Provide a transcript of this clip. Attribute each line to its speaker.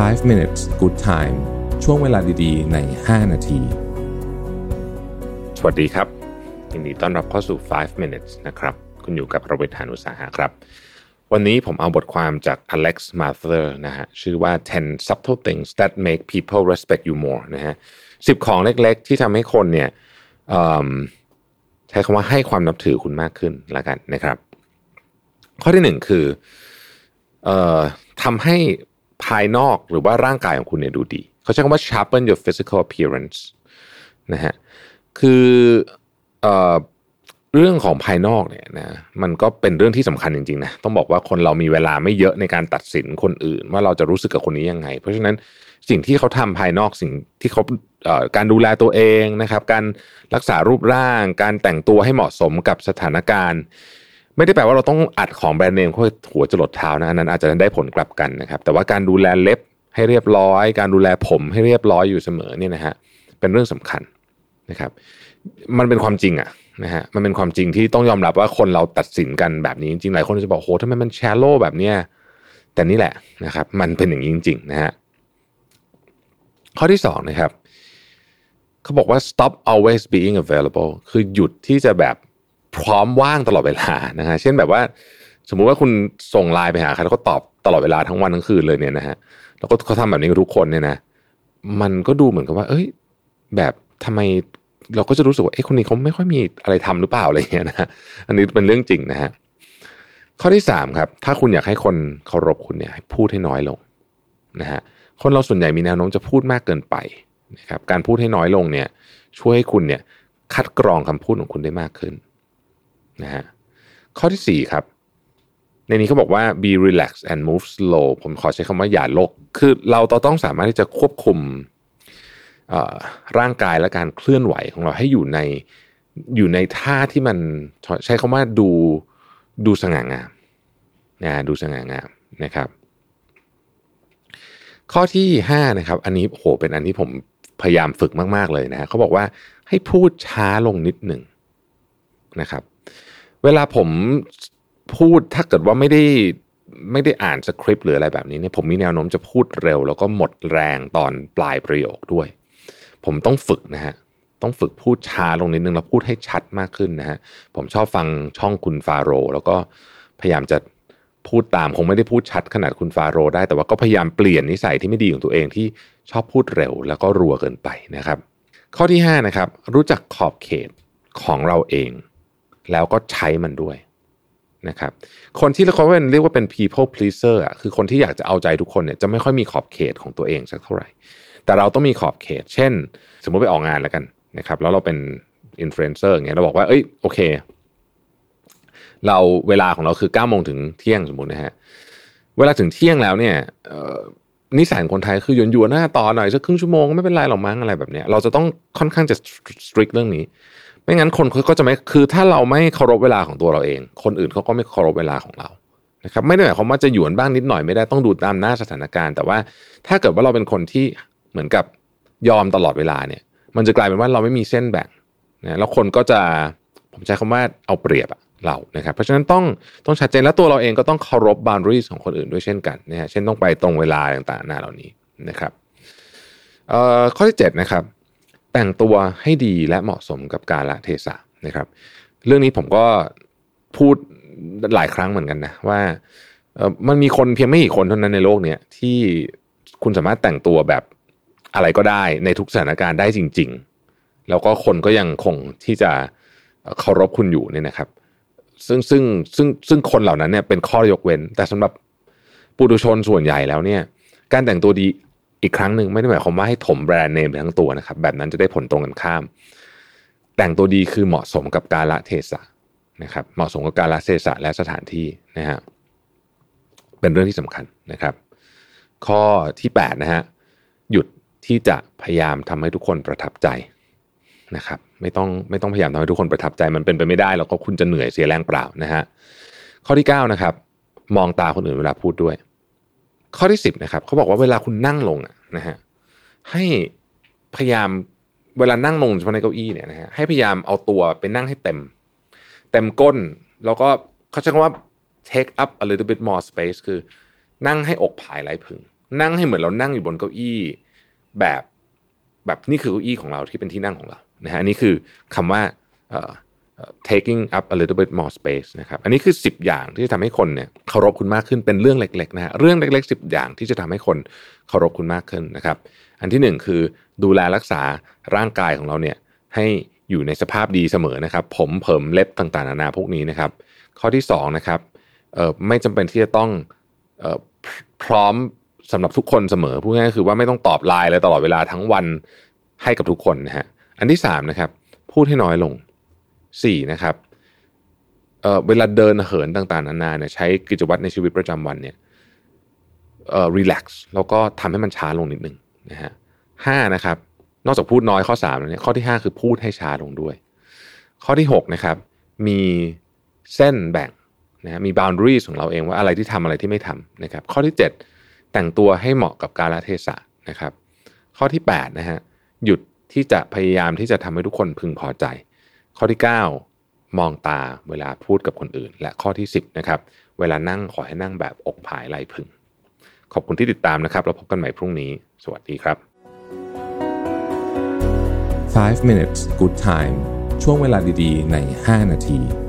Speaker 1: 5 minutes good time ช่วงเวลาดีๆ ใน 5 นาที
Speaker 2: สวัสดีครับยินดีต้อนรับเข้าสู่ 5 minutes นะครับ คุณอยู่กับประวิทยานุสาหะครับ วันนี้ผมเอาบทความจาก Alex Mather นะฮะ ชื่อว่า 10 subtle things that make people respect you more นะฮะสิบของเล็กๆ ที่ทำให้คนเนี่ยใช้คำว่าให้ความนับถือคุณมากขึ้นละกันนะครับ ข้อที่หนึ่งคืออทำให้ ภายนอกหรือว่าร่างกายของคุณเนี่ยดูดี เขาใช้คำว่า sharpen your physical appearance นะฮะคือเอ่อเรื่องของภายนอกเนี่ยนะมันก็เป็นเรื่องที่สำคัญจริงๆนะต้องบอกว่าคนเรามีเวลาไม่เยอะในการตัดสินคนอื่น ว่าเราจะรู้สึกกับคนนี้ยังไง เพราะฉะนั้นสิ่งที่เขาทำภายนอกสิ่งที่เขาการดูแลตัวเองนะครับ การรักษารูปร่าง การแต่งตัวให้เหมาะสมกับสถานการณ์ ไม่ได้แปลว่าเราต้องอัดของแบรนด์เนมเข้าหัวจรดเท้านะอันนั้นอาจจะได้ผลกลับกันนะครับ แต่ว่าการดูแลเล็บให้เรียบร้อย การดูแลผมให้เรียบร้อยอยู่เสมอเนี่ยนะฮะเป็นเรื่องสำคัญนะครับ มันเป็นความจริงอะนะฮะมันเป็นความจริงที่ต้องยอมรับว่าคนเราตัดสินกันแบบนี้จริงหลายคนจะบอกโหทำไมมันแชร์โลแบบเนี้ยแต่นี่แหละนะครับ มันเป็นอย่างนี้จริง ๆ นะฮะข้อที่สองนะครับเขาบอกว่า stop always being available คือหยุดที่จะแบบ พร้อมว่างตลอดเวลานะฮะเช่นแบบว่า สมมุติว่าคุณส่งไลน์ไปหาใครแล้วก็ตอบตลอดเวลาทั้งวันทั้งคืนเลยเนี่ยนะฮะแล้วก็เขาทำแบบนี้กับทุกคนเนี่ยนะมันก็ดูเหมือนกับว่า เอ้ย แบบทำไมเราก็จะรู้สึกว่าไอ้คนนี้เขาไม่ค่อยมีอะไรทำหรือเปล่าอะไรเงี้ยนะอันนี้เป็นเรื่องจริงนะฮะข้อที่สามครับ ถ้าคุณอยากให้คนเคารพคุณเนี่ยพูดให้น้อยลงนะฮะคนเราส่วนใหญ่มีแนวโน้มจะพูดมากเกินไปนะครับการพูดให้น้อยลงเนี่ย ช่วยให้คุณเนี่ยคัดกรองคำพูดของคุณได้มากขึ้น นะฮะข้อที่สี่ครับ ในนี้เขาบอกว่า be relaxed and move slow ผมขอใช้คำว่าอย่าโลก คือเราต้องสามารถที่จะควบคุมร่างกายและการเคลื่อนไหวของเราให้อยู่ในอยู่ในท่าที่มันใช้คำว่าดูดูสง่างามนะดูสง่างามนะครับ ข้อที่5นะครับ อันนี้โหเป็นอันที่ผมพยายามฝึกมาก ๆ เลยนะเขาบอกว่าให้พูดช้าลงนิดหนึ่งนะครับ เวลาผมพูดถ้าเกิดว่าไม่ได้ไม่ได้อ่านสคริปต์หรืออะไรแบบนี้เนี่ยผมมีแนวโน้มจะพูดเร็ว แล้วก็หมดแรงตอนปลายประโยคด้วย ผมต้องฝึกนะฮะต้องฝึกพูดช้าลงนิดนึงแล้วพูดให้ชัดมากขึ้นนะฮะผมชอบฟังช่องคุณฟาโรแล้วก็พยายามจะพูดตามคงไม่ได้พูดชัดขนาดคุณฟาโรได้ แต่ว่าก็พยายามเปลี่ยนนิสัยที่ไม่ดีของตัวเองที่ชอบพูดเร็วแล้วก็รัวเกินไปนะครับ ข้อที่5นะครับรู้จักขอบเขตของเราเอง แล้วก็ใช้มันด้วยนะครับ คนที่เขาเรียกว่าเป็น people pleaser อะคือคนที่อยากจะเอาใจทุกคนเนี่ยจะไม่ค่อยมีขอบเขตของตัวเองสักเท่าไหร่ แต่เราต้องมีขอบเขต เช่น สมมติไปออกงานแล้วกันนะครับ แล้วเราเป็นอินฟลูเอนเซอร์เงี้ยเราบอกว่าเอ้ยโอเค เราเวลาของเราคือ9ก้าโมงถึงเที่ยงสมมตินะฮะเวลาถึงเที่ยงแล้วเนี่ยนิสัยคนไทยคือหยวนหยวนหน้าต่อหน่อยสักครึ่งชั่วโมงไม่เป็นไรหรอกมั้งอะไรแบบเนี้ยเราจะต้องค่อนข้างจะสตริกเรื่องนี้ ไม่งั้นคนเขาก็จะไม่คือถ้าเราไม่เคารพเวลาของตัวเราเอง คนอื่นเขาก็ไม่เคารพเวลาของเรานะครับไม่ได้หมายความว่าจะหยวนบ้างนิดหน่อยไม่ได้ต้องดูตามหน้าสถานการณ์ แต่ว่าถ้าเกิดว่าเราเป็นคนที่เหมือนกับยอมตลอดเวลาเนี่ย มันจะกลายเป็นว่าเราไม่มีเส้นแบ่งนะแล้วคนก็จะผมใช้คำว่าเอาเปรียบเรานะครับเพราะฉะนั้นต้องต้องชัดเจนและตัวเราเองก็ต้องเคารพบา u รี r ของคนอื่นด้วยเช่นกันนะฮะเช่นต้องไปตรงเวลาต่างๆหน้าเหล่านี้นะครับข้อที่7นะครับ แต่งตัวให้ดีและเหมาะสมกับกาลเทศะนะครับ เรื่องนี้ผมก็พูดหลายครั้งเหมือนกันนะว่ามันมีคนเพียงไม่กี่คนเท่านั้นในโลกเนี้ยที่คุณสามารถแต่งตัวแบบอะไรก็ได้ในทุกสถานการณ์ได้จริง ๆ แล้วก็คนก็ยังคงที่จะเคารพคุณอยู่เนี่ยนะครับ ซึ่งซึ่งซึ่งซึ่งคนเหล่านั้นเนี่ยเป็นข้อยกเว้น แต่สำหรับปุถุชนส่วนใหญ่แล้วเนี่ย การแต่งตัวดี อีกครั้งหนึ่งไม่ได้หมายความว่าให้ถมแบรนด์เนมทั้งตัวนะครับ แบบนั้นจะได้ผลตรงกันข้าม แต่งตัวดีคือเหมาะสมกับกาลเทศะนะครับ เหมาะสมกับกาลเทศะและสถานที่นะฮะเป็นเรื่องที่สำคัญนะครับ ข้อที่8นะฮะหยุดที่จะพยายามทำให้ทุกคนประทับใจนะครับ ไม่ต้องไม่ต้องพยายามทำให้ทุกคนประทับใจมันเป็นไปไม่ได้แล้วก็คุณจะเหนื่อยเสียแรงเปล่านะฮะข้อที่9นะครับมองตาคนอื่นเวลาพูดด้วย ข้อที่10นะครับเขาบอกว่าเวลาคุณนั่งลงนะฮะให้พยายามเวลานั่งลงเฉพาะในเก้าอี้เนี่ยนะฮะให้พยายามเอาตัวไปนั่งให้เต็ม เต็มก้น แล้วก็เขาใช้คำว่า take up a little bit more space คือ นั่งให้อกผายไหลพึง นั่งให้เหมือนเรานั่งอยู่บนเก้าอี้แบบแบบนี่คือเก้าอี้ของเราที่เป็นที่นั่งของเรานะฮะนนี้คือคำว่า taking up a little bit more space นะครับ อันนี้คือ 10 อย่างที่จะทำให้คนเนี่ยเคารพคุณมากขึ้นเป็นเรื่องเล็กๆนะฮะเรื่องเล็ก ๆ 10 อย่างที่จะทำให้คนเคารพคุณมากขึ้นนะครับ อันที่หนึ่งคือดูแลรักษาร่างกายของเราเนี่ยให้อยู่ในสภาพดีเสมอนะครับ ผมเผิมเล็บต่างๆนานาพวกนี้นะครับ ข้อที่สองนะครับไม่จำเป็นที่จะต้องออพร้อมสำหรับทุกคนเสมอพูดง่ายๆคือว่าไม่ต้องตอบไลน์เลยตลอดเวลาทั้งวันให้กับทุกคนนะฮะอันที่สามนะครับพูดให้น้อยลง สี่นะครับเเวลาเดินเหินต่างๆนานาเนี่ยใช้กิจวัตรในชีวิตประจำวันเนี่ยเอ่อรีแลกซ์แล้วก็ทำให้มันช้าลงนิดนึงนะฮะห้านะครับ นอกจากพูดน้อยข้อ3แล้วเนี่ยข้อที่ 5 คือพูดให้ช้าลงด้วย ข้อที่ 6 นะครับ มีเส้นแบ่งนะมี boundaries ของเราเองว่าอะไรที่ทำอะไรที่ไม่ทำนะครับ ข้อที่ 7 แต่งตัวให้เหมาะกับกาลเทศะนะครับ ข้อที่8นะฮะหยุดที่จะพยายามที่จะทำให้ทุกคนพึงพอใจ ข้อที่ 9 มองตาเวลาพูดกับคนอื่น และข้อที่ 10นะครับเวลานั่งขอให้นั่งแบบอกผายไหลพึง ขอบคุณที่ติดตามนะครับแล้วพบกันใหม่พรุ่งนี้ สวัสดีครับ
Speaker 1: 5 minutes good time ช่วงเวลาดีๆ ใน 5 นาที